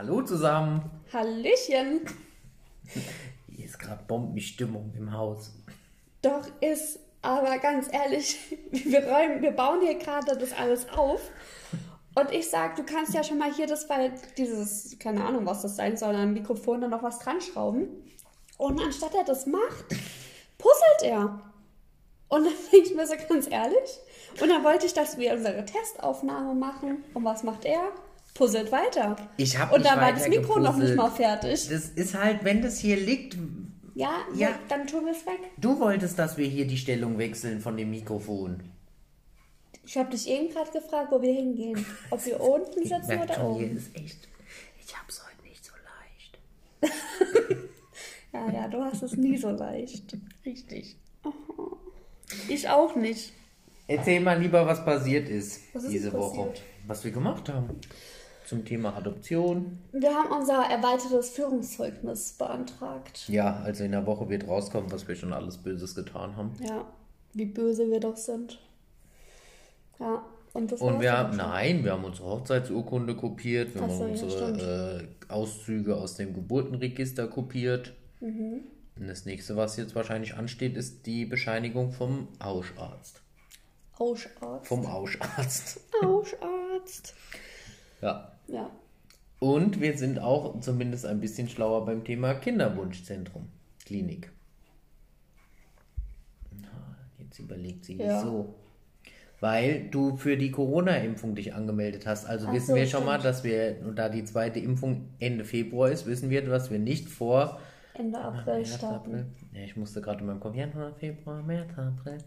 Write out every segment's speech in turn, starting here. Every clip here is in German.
Hallo zusammen. Hallöchen. Hier ist gerade Bombenstimmung im Haus. Doch ist, aber ganz ehrlich, wir räumen, wir bauen hier gerade das alles auf. Und ich sag, du kannst ja schon mal hier das bei dieses, keine Ahnung, was das sein soll, an Mikrofon dann noch was dran schrauben. Und anstatt er das macht, puzzelt er. Und dann denke ich mir so ganz ehrlich. Und dann wollte ich, dass wir unsere Testaufnahme machen. Und was macht er? Puzzelt weiter. Ich hab Und dann war das Mikro noch nicht gepuzzelt. mal fertig. Das ist halt, wenn das hier liegt. Ja, Ja. dann tun wir es weg. Du wolltest, dass wir hier die Stellung wechseln von dem Mikrofon. Ich habe dich eben gerade gefragt, wo wir hingehen. Ob wir unten sitzen oder oben. ist echt. Ich hab's heute nicht so leicht. Ja, ja, du hast es nie so leicht. Richtig. Ich auch nicht. Erzähl mal lieber, was passiert ist, Was ist diese passiert? Woche. Was wir gemacht haben. Zum Thema Adoption. Wir haben unser erweitertes Führungszeugnis beantragt. Ja, also in der Woche wird rauskommen, was wir schon alles Böses getan haben. Ja, wie böse wir doch sind. Ja, und das Und wir haben, nein, wir haben unsere Hochzeitsurkunde kopiert, wir Ach haben so, ja, unsere äh, Auszüge aus dem Geburtenregister kopiert. Mhm. Und das nächste, was jetzt wahrscheinlich ansteht, ist die Bescheinigung vom Auscharzt. Auscharzt. Vom Auscharzt. Auscharzt. Ja. Ja. Und wir sind auch zumindest ein bisschen schlauer beim Thema Kinderwunschzentrum, Klinik. Jetzt überlegt sie Ja. wieso. Weil du für die Corona-Impfung dich angemeldet hast. Also Ach wissen so, wir schon mal, stimmt. dass wir, und da die zweite Impfung Ende Februar ist, wissen wir, dass wir nicht vor Ende April März, starten. April. Ja, ich musste gerade in meinem Kopf. Januar, Februar, März, April.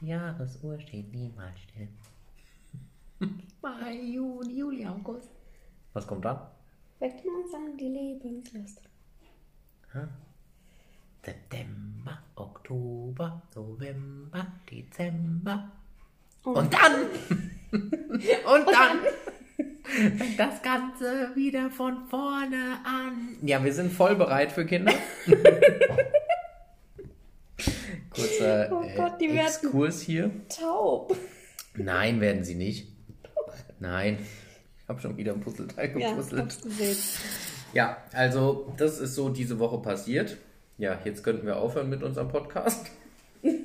Die Jahresuhr steht niemals still. Mai, Juni, Juli, August. Was kommt dann? Weckt man sagen, die Lebenslust. September, Oktober, November, Dezember. Und- Und dann, und dann, fängt das Ganze wieder von vorne an. Ja, wir sind voll bereit für Kinder. Kurzer Oh Gott, die äh, Exkurs hier. Taub. Nein, werden sie nicht. Nein, ich habe schon wieder ein Puzzleteil Ja, gepuzzelt. gesehen. Ja, also das ist so diese Woche passiert. Ja, jetzt könnten wir aufhören mit unserem Podcast.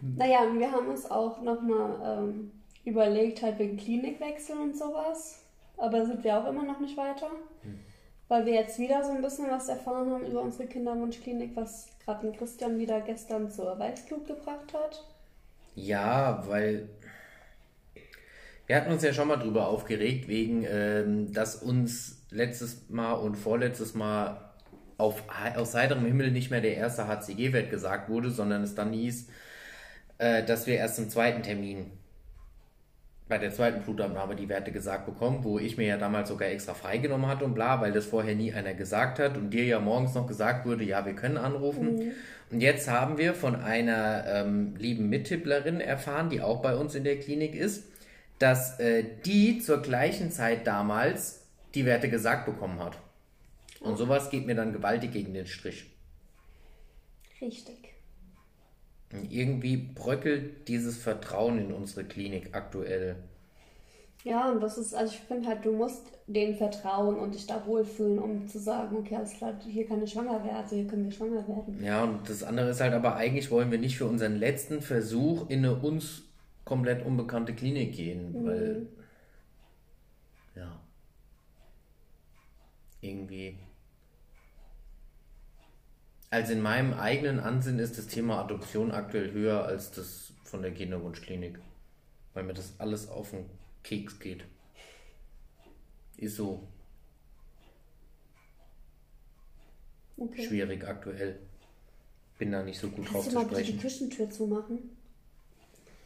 Naja, und wir haben uns auch nochmal ähm, überlegt, halt wegen Klinikwechsel und sowas. Aber sind wir auch immer noch nicht weiter. Weil wir jetzt wieder so ein bisschen was erfahren haben über unsere Kinderwunschklinik, was gerade den Christian wieder gestern zur Weißglut gebracht hat. Ja, weil wir hatten uns ja schon mal drüber aufgeregt, wegen, ähm, dass uns letztes Mal und vorletztes Mal auf, aus heiterem Himmel nicht mehr der erste HCG-Wert gesagt wurde, sondern es dann hieß, äh, dass wir erst im zweiten Termin bei der zweiten Blutabnahme die Werte gesagt bekommen, wo ich mir ja damals sogar extra freigenommen hatte und bla, weil das vorher nie einer gesagt hat und dir ja morgens noch gesagt wurde, ja, wir können anrufen. Und jetzt haben wir von einer ähm, lieben Mittipplerin erfahren, die auch bei uns in der Klinik ist, dass äh, die zur gleichen Zeit damals die Werte gesagt bekommen hat. Und sowas geht mir dann gewaltig gegen den Strich. Richtig. Und irgendwie bröckelt dieses Vertrauen in unsere Klinik aktuell. Ja, und das ist, also ich finde halt, du musst denen vertrauen und dich da wohlfühlen, um zu sagen, okay, alles klar, hier kann ich schwanger werden, also hier können wir schwanger werden. Ja, und das andere ist halt aber, eigentlich wollen wir nicht für unseren letzten Versuch in eine uns komplett unbekannte Klinik gehen, weil, ja, irgendwie. Also in meinem eigenen Ansinn ist das Thema Adoption aktuell höher als das von der Kinderwunschklinik, weil mir das alles auf den Keks geht. Ist so Okay. schwierig aktuell. Bin da nicht so gut drauf Kannst du zu mal bitte die sprechen. Küchentür zumachen?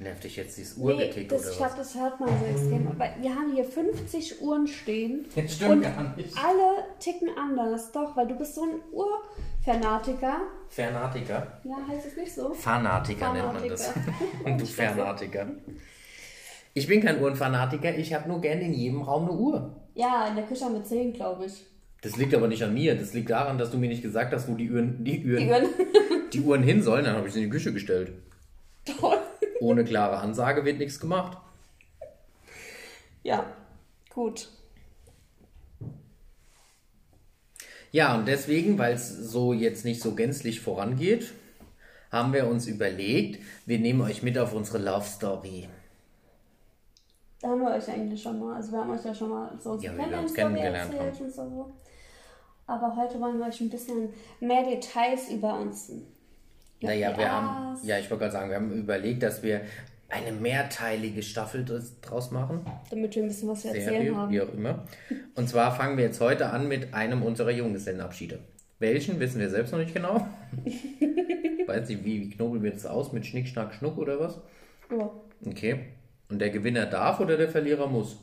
Nervt dich jetzt dieses Uhrgetick das, oder ich glaube, das hört man so extrem. Aber wir haben hier 50 Uhren stehen. Das stimmt und gar nicht. alle ticken anders. Doch, weil du bist so ein Urfanatiker. Fernatiker? Ja, heißt es nicht so? Fanatiker nennt man das. Fanatiker. du Fernatiker. Ich bin kein Uhrenfanatiker, ich habe nur gern in jedem Raum eine Uhr. Ja, in der Küche haben wir 10, glaube ich. Das liegt aber nicht an mir. Das liegt daran, dass du mir nicht gesagt hast, wo die Uhren, die Uhren, Die Uhren. die Uhren hin sollen. Dann habe ich sie in die Küche gestellt. Toll ohne klare Ansage wird nichts gemacht. Ja, gut. Ja, und deswegen, weil es so jetzt nicht so gänzlich vorangeht, haben wir uns überlegt, wir nehmen euch mit auf unsere Love Story. Da haben wir euch eigentlich schon mal, also wir haben euch ja schon mal so unsere ja, kennengelernt Haben. und so. Aber heute wollen wir euch ein bisschen mehr Details über uns naja, wir haben, ja, ich wollte gerade sagen, wir haben überlegt, dass wir eine mehrteilige Staffel dr- draus machen. Damit wir ein bisschen was zu erzählen Serie, haben. wie auch immer. Und zwar fangen wir jetzt heute an mit einem unserer Junggesellenabschiede. Welchen wissen wir selbst noch nicht genau. Weiß nicht, wie, wie knobeln wir jetzt aus? Mit Schnick, Schnack, Schnuck oder was? Ja. Okay. Und der Gewinner darf oder der Verlierer muss?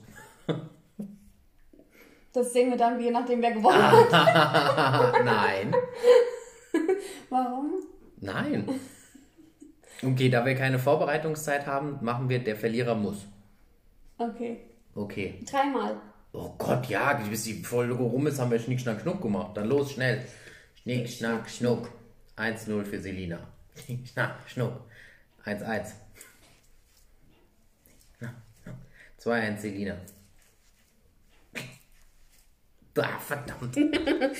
Das sehen wir dann, je nachdem, wer gewonnen hat. Nein. Warum? Nein. Okay, da wir keine Vorbereitungszeit haben, machen wir der Verlierer muss. Okay. Okay. Dreimal. Oh Gott, ja, bis die Folge rum ist, haben wir Schnick, Schnack, Schnuck gemacht. Dann los, schnell. Schnick, Schnack, Schnuck. 1-0 für Selina. Schnick, Schnack, Schnuck. 1-1. 2-1 Selina. Ah, verdammt. 3-1,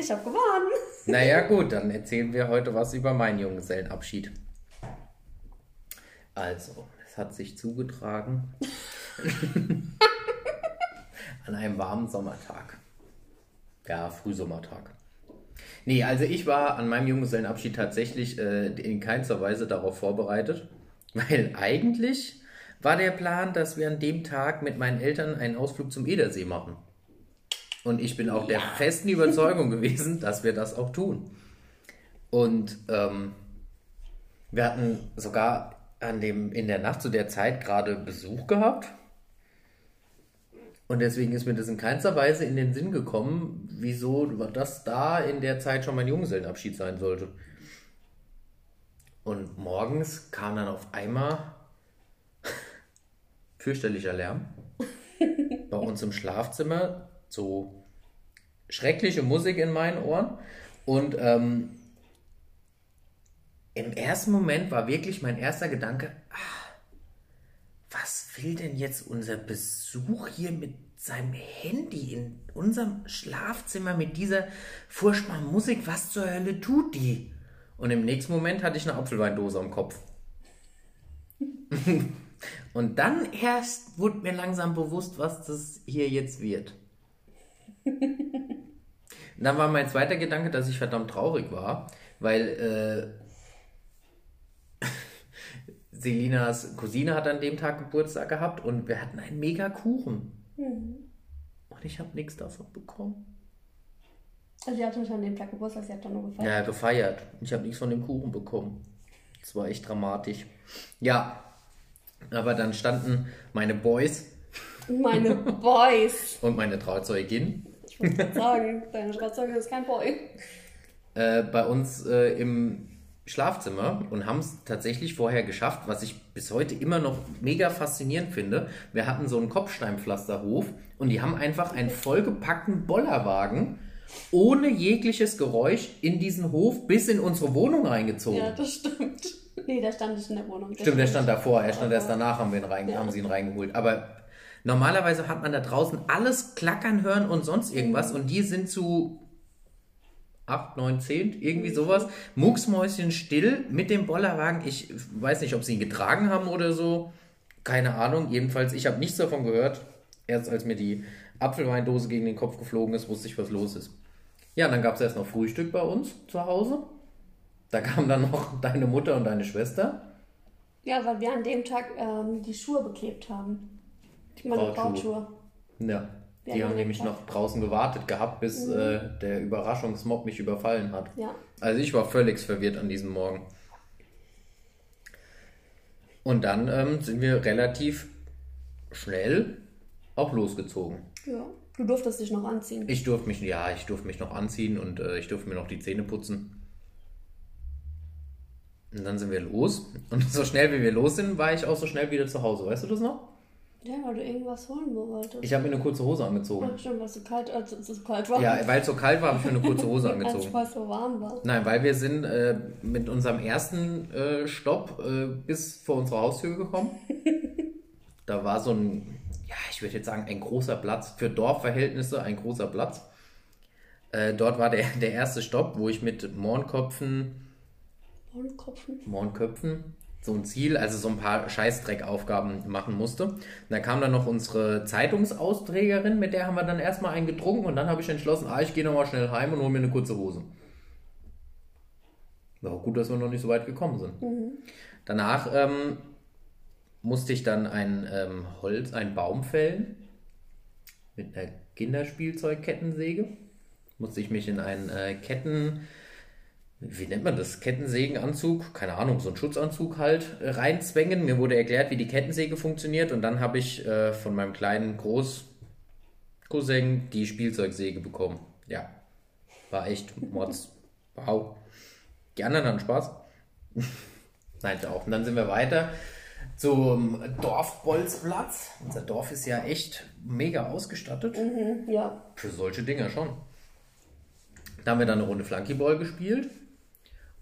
ich hab gewonnen. Naja, gut, dann erzählen wir heute was über meinen Junggesellenabschied. Also, es hat sich zugetragen an einem warmen Sommertag. Ja, Frühsommertag. Nee, also ich war an meinem Junggesellenabschied tatsächlich äh, in keinster Weise darauf vorbereitet, weil eigentlich war der Plan, dass wir an dem Tag mit meinen Eltern einen Ausflug zum Edersee machen. Und ich bin auch der festen Überzeugung gewesen, dass wir das auch tun. Und ähm, wir hatten sogar an dem, in der Nacht zu der Zeit gerade Besuch gehabt. Und deswegen ist mir das in keinster Weise in den Sinn gekommen, wieso das da in der Zeit schon mein Junggesellenabschied sein sollte. Und morgens kam dann auf einmal fürchterlicher Lärm bei uns im Schlafzimmer, so schreckliche Musik in meinen Ohren. Und ähm, im ersten Moment war wirklich mein erster Gedanke, ah, was will denn jetzt unser Besuch hier mit seinem Handy in unserem Schlafzimmer mit dieser furchtbaren Musik? Was zur Hölle tut die? Und im nächsten Moment hatte ich eine Apfelweindose am Kopf. Und dann erst wurde mir langsam bewusst, was das hier jetzt wird. Und dann war mein zweiter Gedanke, dass ich verdammt traurig war, weil äh, Selinas Cousine hat an dem Tag Geburtstag gehabt und wir hatten einen mega Kuchen. Und ich habe nichts davon bekommen. Also die hatte mich an dem Tag Geburtstag, sie hat dann nur gefeiert. Ja, gefeiert. Ich habe nichts von dem Kuchen bekommen. Das war echt dramatisch. Ja, aber dann standen meine Boys Meine Boys. und meine Trauzeugin Ich wollte gerade sagen, deine Schwarzzeugin ist kein Boy. äh, bei uns äh, im Schlafzimmer und haben es tatsächlich vorher geschafft, was ich bis heute immer noch mega faszinierend finde. Wir hatten so einen Kopfsteinpflasterhof und die haben einfach einen vollgepackten Bollerwagen ohne jegliches Geräusch in diesen Hof bis in unsere Wohnung reingezogen. Ja, das stimmt. Nee, der stand nicht in der Wohnung. Stimmt, der stand davor, er stand erst danach, haben, wir ihn rein, Ja. haben sie ihn reingeholt. Aber normalerweise hat man da draußen alles klackern hören und sonst irgendwas und die sind zu 8, 9, 10, irgendwie sowas. Mucksmäuschen still mit dem Bollerwagen. Ich weiß nicht, ob sie ihn getragen haben oder so. Keine Ahnung. Jedenfalls, ich habe nichts davon gehört. Erst als mir die Apfelweindose gegen den Kopf geflogen ist, wusste ich, was los ist. Ja, dann gab es erst noch Frühstück bei uns zu Hause. Da kamen dann noch deine Mutter und deine Schwester. Ja, weil wir an dem Tag ähm, die Schuhe beklebt haben. Brautschuhe. Brautschuhe. Ja, Ja, die haben nämlich noch draußen gewartet gehabt, bis äh, der Überraschungsmob mich überfallen hat. Ja. Also ich war völlig verwirrt an diesem Morgen. Und dann ähm, sind wir relativ schnell auch losgezogen. ja. Du durftest dich noch anziehen. Ich durfte mich, ja, ich durfte mich noch anziehen und äh, ich durfte mir noch die Zähne putzen. Und dann sind wir los. Und so schnell wie wir los sind, war ich auch so schnell wieder zu Hause. Weißt du das noch? Ja, weil du irgendwas holen wolltest. Ich habe mir eine kurze Hose angezogen. Ja, stimmt, weil es so kalt, als es so kalt war. Ja, weil es so kalt war, habe ich mir eine kurze Hose angezogen. es so warm war. Nein, weil wir sind äh, mit unserem ersten äh, Stopp äh, bis vor unsere Haustür gekommen. da war so ein, ja, ich würde jetzt sagen, ein großer Platz. Für Dorfverhältnisse ein großer Platz. Äh, dort war der, der erste Stopp, wo ich mit Mohnkopfen, Mohnkopfen. Mohnköpfen so ein Ziel, also so ein paar Scheißdreckaufgaben machen musste. Und da kam dann noch unsere Zeitungsausträgerin, mit der haben wir dann erstmal einen getrunken und dann habe ich entschlossen, ah, ich gehe nochmal schnell heim und hole mir eine kurze Hose. War auch gut, dass wir noch nicht so weit gekommen sind. Danach ähm, musste ich dann ein ähm, Holz, einen Baum fällen mit einer Kinderspielzeugkettensäge. Musste ich mich in einen äh, Ketten, wie nennt man das? Kettensägenanzug, keine Ahnung, so einen Schutzanzug halt äh, reinzwängen. Mir wurde erklärt, wie die Kettensäge funktioniert und dann habe ich äh, von meinem kleinen Großcousin die Spielzeugsäge bekommen. Ja, war echt Mods. Wow. Die anderen hatten Spaß. Nein, auch. Und dann sind wir weiter zum Dorfbolzplatz. Unser Dorf ist ja echt mega ausgestattet. Mhm, ja. Für solche Dinge schon. Da haben wir dann eine Runde Flunkyball gespielt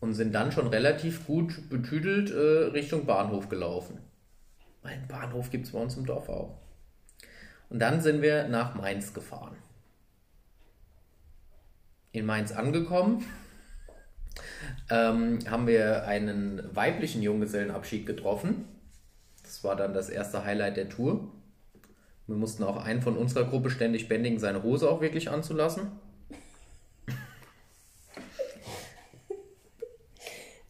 und sind dann schon relativ gut betüdelt äh, Richtung Bahnhof gelaufen. Einen Bahnhof gibt es bei uns im Dorf auch. Und dann sind wir nach Mainz gefahren. In Mainz angekommen, ähm, haben wir einen weiblichen Junggesellenabschied getroffen. Das war dann das erste Highlight der Tour. Wir mussten auch einen von unserer Gruppe ständig bändigen, seine Hose auch wirklich anzulassen.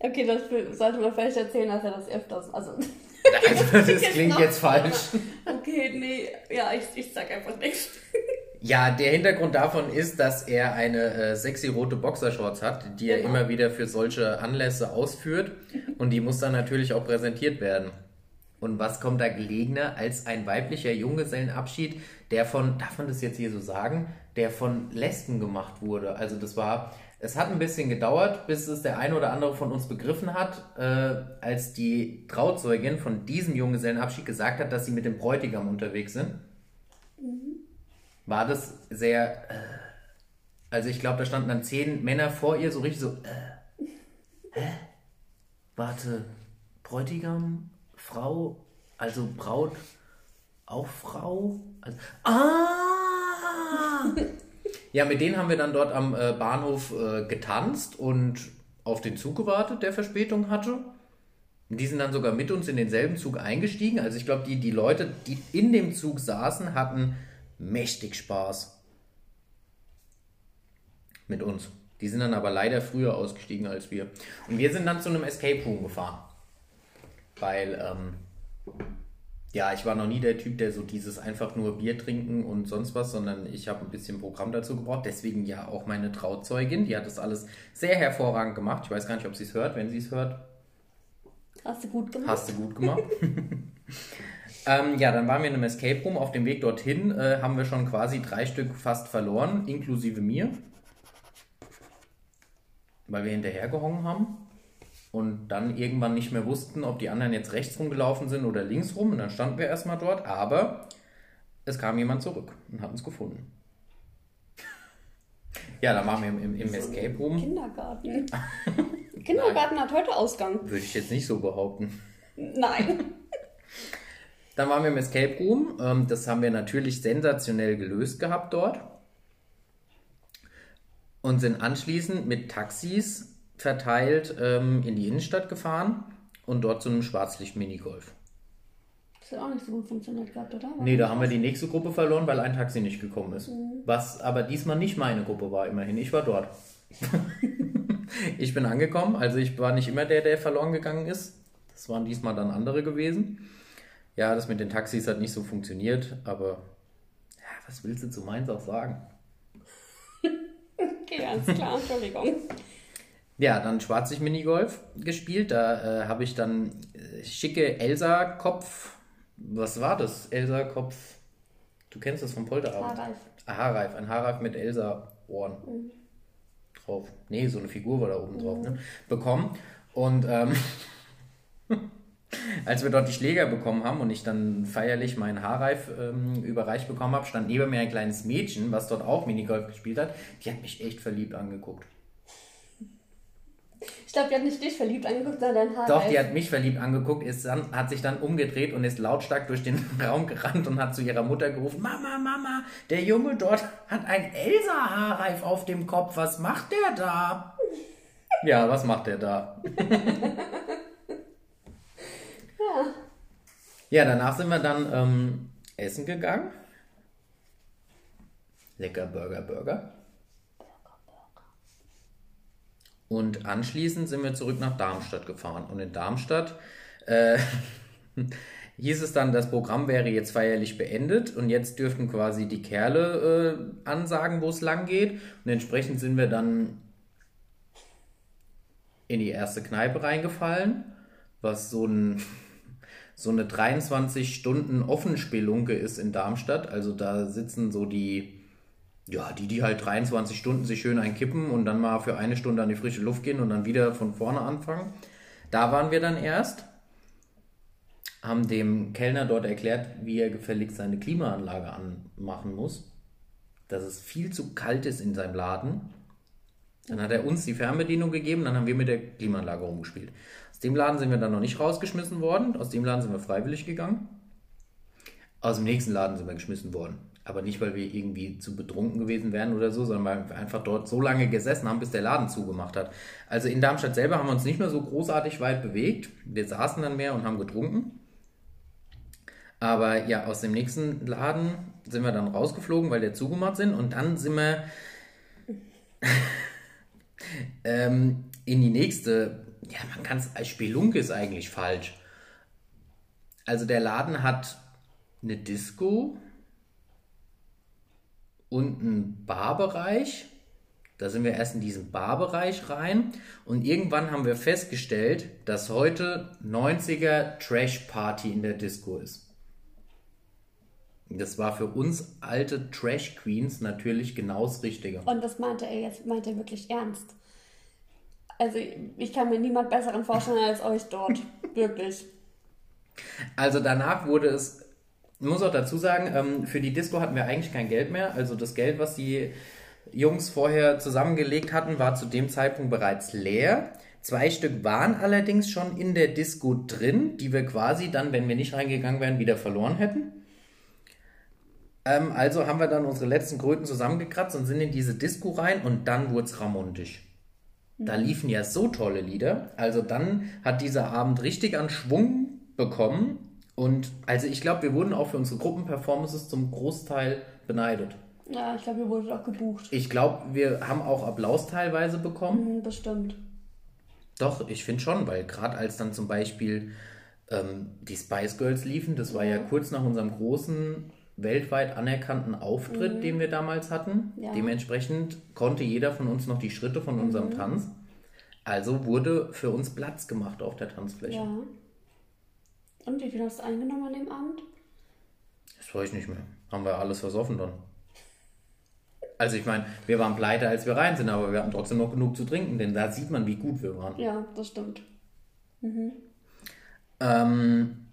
Okay, das sollte man vielleicht erzählen, dass er das öfters. Also. Also, das klingt jetzt falsch. Okay, nee, ja, ich, ich sag einfach nichts. Ja, der Hintergrund davon ist, dass er eine äh, sexy rote Boxershorts hat, die er Genau. immer wieder für solche Anlässe ausführt und die muss dann natürlich auch präsentiert werden. Und was kommt da gelegener als ein weiblicher Junggesellenabschied, der von, darf man das jetzt hier so sagen, der von Lesben gemacht wurde. Also das war, es hat ein bisschen gedauert, bis es der eine oder andere von uns begriffen hat, äh, als die Trauzeugin von diesem Junggesellenabschied gesagt hat, dass sie mit dem Bräutigam unterwegs sind war das sehr. Äh, also ich glaube, da standen dann zehn Männer vor ihr, so richtig so. Äh, hä? Warte, Bräutigam, Frau, also Braut, auch Frau? Also, ah! ja, mit denen haben wir dann dort am äh, Bahnhof äh, getanzt und auf den Zug gewartet, der Verspätung hatte. Die sind dann sogar mit uns in denselben Zug eingestiegen. Also ich glaube, die, die Leute, die in dem Zug saßen, hatten mächtig Spaß mit uns. Die sind dann aber leider früher ausgestiegen als wir. Und wir sind dann zu einem Escape Room gefahren. Weil, ähm, ja, ich war noch nie der Typ, der so dieses einfach nur Bier trinken und sonst was, sondern ich habe ein bisschen Programm dazu gebraucht. Deswegen ja auch meine Trauzeugin, die hat das alles sehr hervorragend gemacht. Ich weiß gar nicht, ob sie es hört. Wenn sie es hört, Hast du gut gemacht. Hast du gut gemacht. ähm, ja, dann waren wir in einem Escape Room. Auf dem Weg dorthin äh, haben wir schon quasi drei Stück fast verloren, inklusive mir. Weil wir hinterhergehangen haben und dann irgendwann nicht mehr wussten, ob die anderen jetzt rechts rumgelaufen sind oder links rum. Und dann standen wir erstmal dort, aber es kam jemand zurück und hat uns gefunden. Ja, dann waren wir im, im, im Escape Room. Kindergarten. Kindergarten hat heute Ausgang. Würde ich jetzt nicht so behaupten. Nein. Dann waren wir im Escape Room. Ähm, das haben wir natürlich sensationell gelöst gehabt dort. Und sind anschließend mit Taxis verteilt ähm, in die Innenstadt gefahren und dort zu einem Schwarzlicht-Minigolf. Das hat auch nicht so gut funktioniert gehabt, oder? Nee, da haben wir die nächste Gruppe verloren, weil ein Taxi nicht gekommen ist. Was aber diesmal nicht meine Gruppe war, immerhin. Ich war dort. ich bin angekommen, also ich war nicht immer der, der verloren gegangen ist. Das waren diesmal dann andere gewesen. Ja, das mit den Taxis hat nicht so funktioniert, aber ja, was willst du zu Mainz auch sagen? Okay, ganz klar, Entschuldigung. Ja, dann schwarzig Minigolf gespielt. Da äh, habe ich dann äh, schicke Elsa-Kopf. Was war das? Elsa-Kopf. Du kennst das vom Polterabend. Haarreif. Ah, Haarreif. Ein Haarreif mit Elsa-Ohren drauf. Nee, so eine Figur war da oben drauf. Ne? Bekommen. Und ähm, als wir dort die Schläger bekommen haben und ich dann feierlich meinen Haarreif ähm, überreicht bekommen habe, stand neben mir ein kleines Mädchen, was dort auch Minigolf gespielt hat. Die hat mich echt verliebt angeguckt. Ich glaube, die hat nicht dich verliebt angeguckt, sondern dein Haar. Doch, die hat mich verliebt angeguckt, ist dann, hat sich dann umgedreht und ist lautstark durch den Raum gerannt und hat zu ihrer Mutter gerufen, Mama, Mama, der Junge dort hat ein Elsa-Haarreif auf dem Kopf, was macht der da? Ja, was macht der da? Ja. Ja, danach sind wir dann ähm, essen gegangen. Lecker Burger, Burger. Und anschließend sind wir zurück nach Darmstadt gefahren. Und in Darmstadt äh, hieß es dann, das Programm wäre jetzt feierlich beendet und jetzt dürften quasi die Kerle äh, ansagen, wo es lang geht. Und entsprechend sind wir dann in die erste Kneipe reingefallen, was so ein so eine 23 Stunden Offenspelunke ist in Darmstadt. Also da sitzen so die, ja, die, die halt 23 Stunden sich schön einkippen und dann mal für eine Stunde an die frische Luft gehen und dann wieder von vorne anfangen. Da waren wir dann erst, haben dem Kellner dort erklärt, wie er gefälligst seine Klimaanlage anmachen muss, dass es viel zu kalt ist in seinem Laden. Dann hat er uns die Fernbedienung gegeben, dann haben wir mit der Klimaanlage rumgespielt. Aus dem Laden sind wir dann noch nicht rausgeschmissen worden, aus dem Laden sind wir freiwillig gegangen. Aus dem nächsten Laden sind wir geschmissen worden. Aber nicht, weil wir irgendwie zu betrunken gewesen wären oder so, sondern weil wir einfach dort so lange gesessen haben, bis der Laden zugemacht hat. Also in Darmstadt selber haben wir uns nicht mehr so großartig weit bewegt. Wir saßen dann mehr und haben getrunken. Aber ja, aus dem nächsten Laden sind wir dann rausgeflogen, weil der zugemacht sind. Und dann sind wir ähm, in die nächste ja, man kann es Spelunke ist eigentlich falsch. Also der Laden hat eine Disco und einen Barbereich. Da sind wir erst in diesen Barbereich rein und irgendwann haben wir festgestellt, dass heute 90er Trash Party in der Disco ist. Das war für uns alte Trash Queens natürlich genau das Richtige. Und das meinte er jetzt, meinte er wirklich ernst. Also ich kann mir niemand besseren vorstellen als euch dort. Wirklich. Also danach wurde es, ich muss auch dazu sagen, ähm, für die Disco hatten wir eigentlich kein Geld mehr. Also das Geld, was die Jungs vorher zusammengelegt hatten, war zu dem Zeitpunkt bereits leer. Zwei Stück waren allerdings schon in der Disco drin, die wir quasi dann, wenn wir nicht reingegangen wären, wieder verloren hätten. Ähm, also haben wir dann unsere letzten Kröten zusammengekratzt und sind in diese Disco rein und dann wurde es ramontisch. Da liefen ja so tolle Lieder. Also dann hat dieser Abend richtig an Schwung bekommen. Und also ich glaube, wir wurden auch für unsere Gruppenperformances zum Großteil beneidet. Ja, ich glaube, ihr wurdet auch gebucht. Ich glaube, wir haben auch Applaus teilweise bekommen. Mhm, bestimmt. Doch, ich finde schon, weil gerade als dann zum Beispiel ähm, die Spice Girls liefen, das war ja kurz nach unserem großen weltweit anerkannten Auftritt, den wir damals hatten. Ja. Dementsprechend konnte jeder von uns noch die Schritte von unserem Tanz. Also wurde für uns Platz gemacht auf der Tanzfläche. Ja. Und wie viel hast du eingenommen an dem Abend? Das weiß ich nicht mehr. Haben wir alles versoffen dann. Also ich meine, wir waren pleite, als wir rein sind, aber wir hatten trotzdem noch genug zu trinken, denn da sieht man, wie gut wir waren. Ja, das stimmt. Ähm,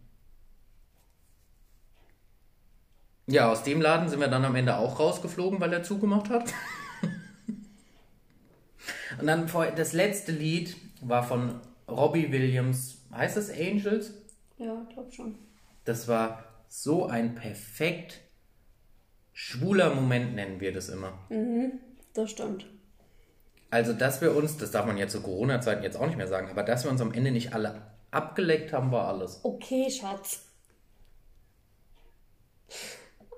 ja, aus dem Laden sind wir dann am Ende auch rausgeflogen, weil er zugemacht hat. Und dann das letzte Lied war von Robbie Williams. Heißt das Angels? Ja, glaub schon. Das war so ein perfekt schwuler Moment, nennen wir das immer. Das stimmt. Also, dass wir uns, das darf man jetzt zu Corona-Zeiten jetzt auch nicht mehr sagen, aber dass wir uns am Ende nicht alle abgeleckt haben, war alles. Okay, Schatz.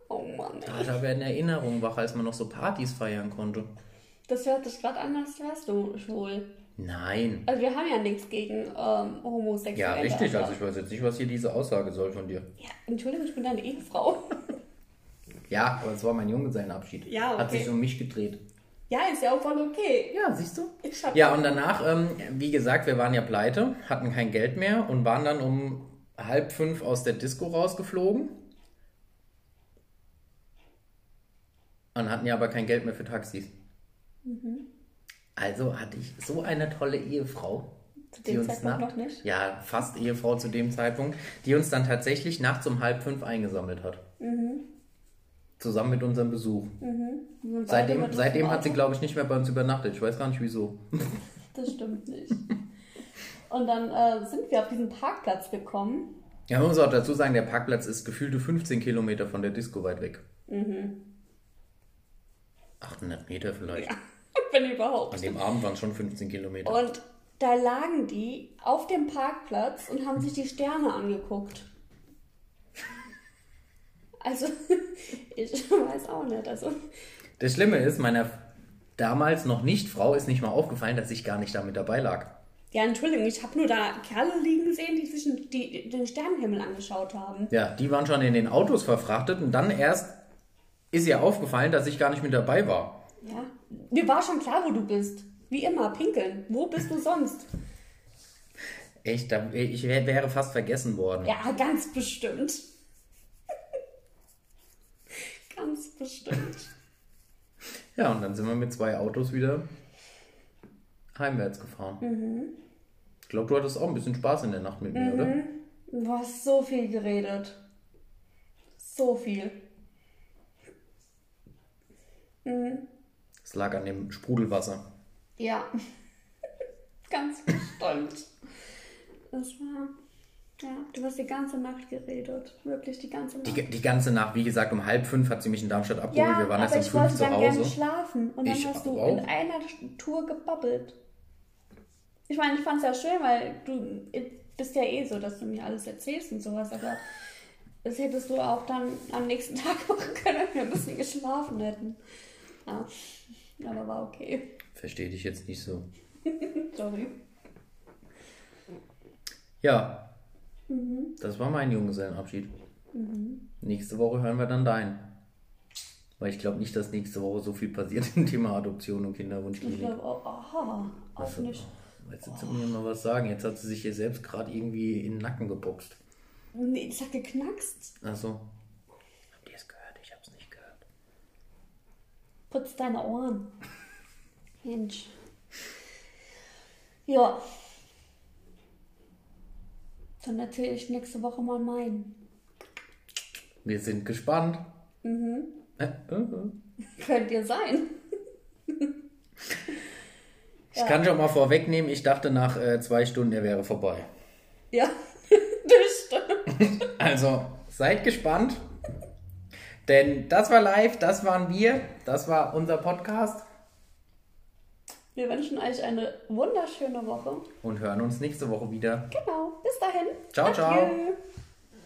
Oh Mann, ey. Ah, da werden Erinnerungen wach, als man noch so Partys feiern konnte. Das hört sich gerade an, als wärst du schwul. Nein. Also wir haben ja nichts gegen ähm, Homosexuelle. Ja, richtig. Also ich weiß jetzt nicht, was hier diese Aussage soll von dir. Ja, Entschuldigung, ich bin deine Ehefrau. Ja, aber es war mein Junggesellenabschied. Ja, Hat okay. sich um mich gedreht. ja, ist ja auch voll okay. Ja, siehst du? Ja, und danach, ähm, wie gesagt, wir waren ja pleite, hatten kein Geld mehr und waren dann um halb fünf aus der Disco rausgeflogen. Und hatten ja aber kein Geld mehr für Taxis. Mhm. Also hatte ich so eine tolle Ehefrau. Zu dem Zeitpunkt noch nicht? Ja, fast Ehefrau zu dem Zeitpunkt, die uns dann tatsächlich nachts um halb fünf eingesammelt hat. Mhm. Zusammen mit unserem Besuch. Beide Seitdem, seitdem hat sie, glaube ich, nicht mehr bei uns übernachtet. Ich weiß gar nicht wieso. Das stimmt nicht. Und dann äh, sind wir auf diesen Parkplatz gekommen. Ja, man muss auch dazu sagen, der Parkplatz ist gefühlte 15 Kilometer von der Disco weit weg. Mhm. 800 Meter vielleicht. Wenn überhaupt. An dem Abend waren es schon 15 Kilometer. Und da lagen die auf dem Parkplatz und haben sich die Sterne angeguckt. Also, ich weiß auch nicht. Also, Das Schlimme ist, meiner damals noch nicht Frau ist nicht mal aufgefallen, dass ich gar nicht damit dabei lag. ja, Entschuldigung, ich habe nur da Kerle liegen sehen, die sich die, den Sternenhimmel angeschaut haben. Ja, die waren schon in den Autos verfrachtet und dann erst ist ihr aufgefallen, dass ich gar nicht mit dabei war. Ja, mir war schon klar, wo du bist. Wie immer, pinkeln. Wo bist du sonst? Echt, ich wär- wäre fast vergessen worden. Ja, ganz bestimmt. ganz bestimmt. Ja, und dann sind wir mit zwei Autos wieder heimwärts gefahren. Ich glaube, du hattest auch ein bisschen Spaß in der Nacht mit mir, oder? Du hast so viel geredet. So viel. Es lag an dem Sprudelwasser. Ja. ganz bestimmt. Das war. Ja, du hast die ganze Nacht geredet. Wirklich die ganze Nacht. Die, die ganze Nacht, wie gesagt, um halb fünf hat sie mich in Darmstadt abgeholt. ja, wir waren erst um fünf zu dann gerne Hause. schlafen. Und dann Ich hast du auch. in einer Tour gebabbelt. Ich meine, ich fand es ja schön, weil du bist ja eh so, dass du mir alles erzählst und sowas, aber das hättest du auch dann am nächsten Tag machen können, wenn wir ein bisschen geschlafen hätten. Ja, aber war okay. Verstehe dich jetzt nicht so. Sorry. Ja, Mhm. das war mein Junggesellenabschied. Nächste Woche hören wir dann deinen. Weil ich glaube nicht, dass nächste Woche so viel passiert im Thema Adoption und Ich Kinderwunschklinik. glaube, oh, aha, auch Also, nicht. Willst du zu mir mal was sagen? Jetzt hat sie sich hier selbst gerade irgendwie in den Nacken geboxt. Nee, das hat geknackst. Also, habt ihr es gehört? Ich hab's nicht gehört. Putz deine Ohren. Mensch. Ja. Dann erzähle ich nächste Woche mal meinen. Wir sind gespannt. Mhm. Äh, äh. Könnt ihr sein. Ich kann schon mal vorwegnehmen, ich dachte nach äh, zwei Stunden, er wäre vorbei. Ja, das stimmt. Also, seid gespannt. Denn das war live, das waren wir, das war unser Podcast Wir wünschen euch eine wunderschöne Woche. und hören uns nächste Woche wieder. Genau. Bis dahin. Ciao, ciao. Adieu.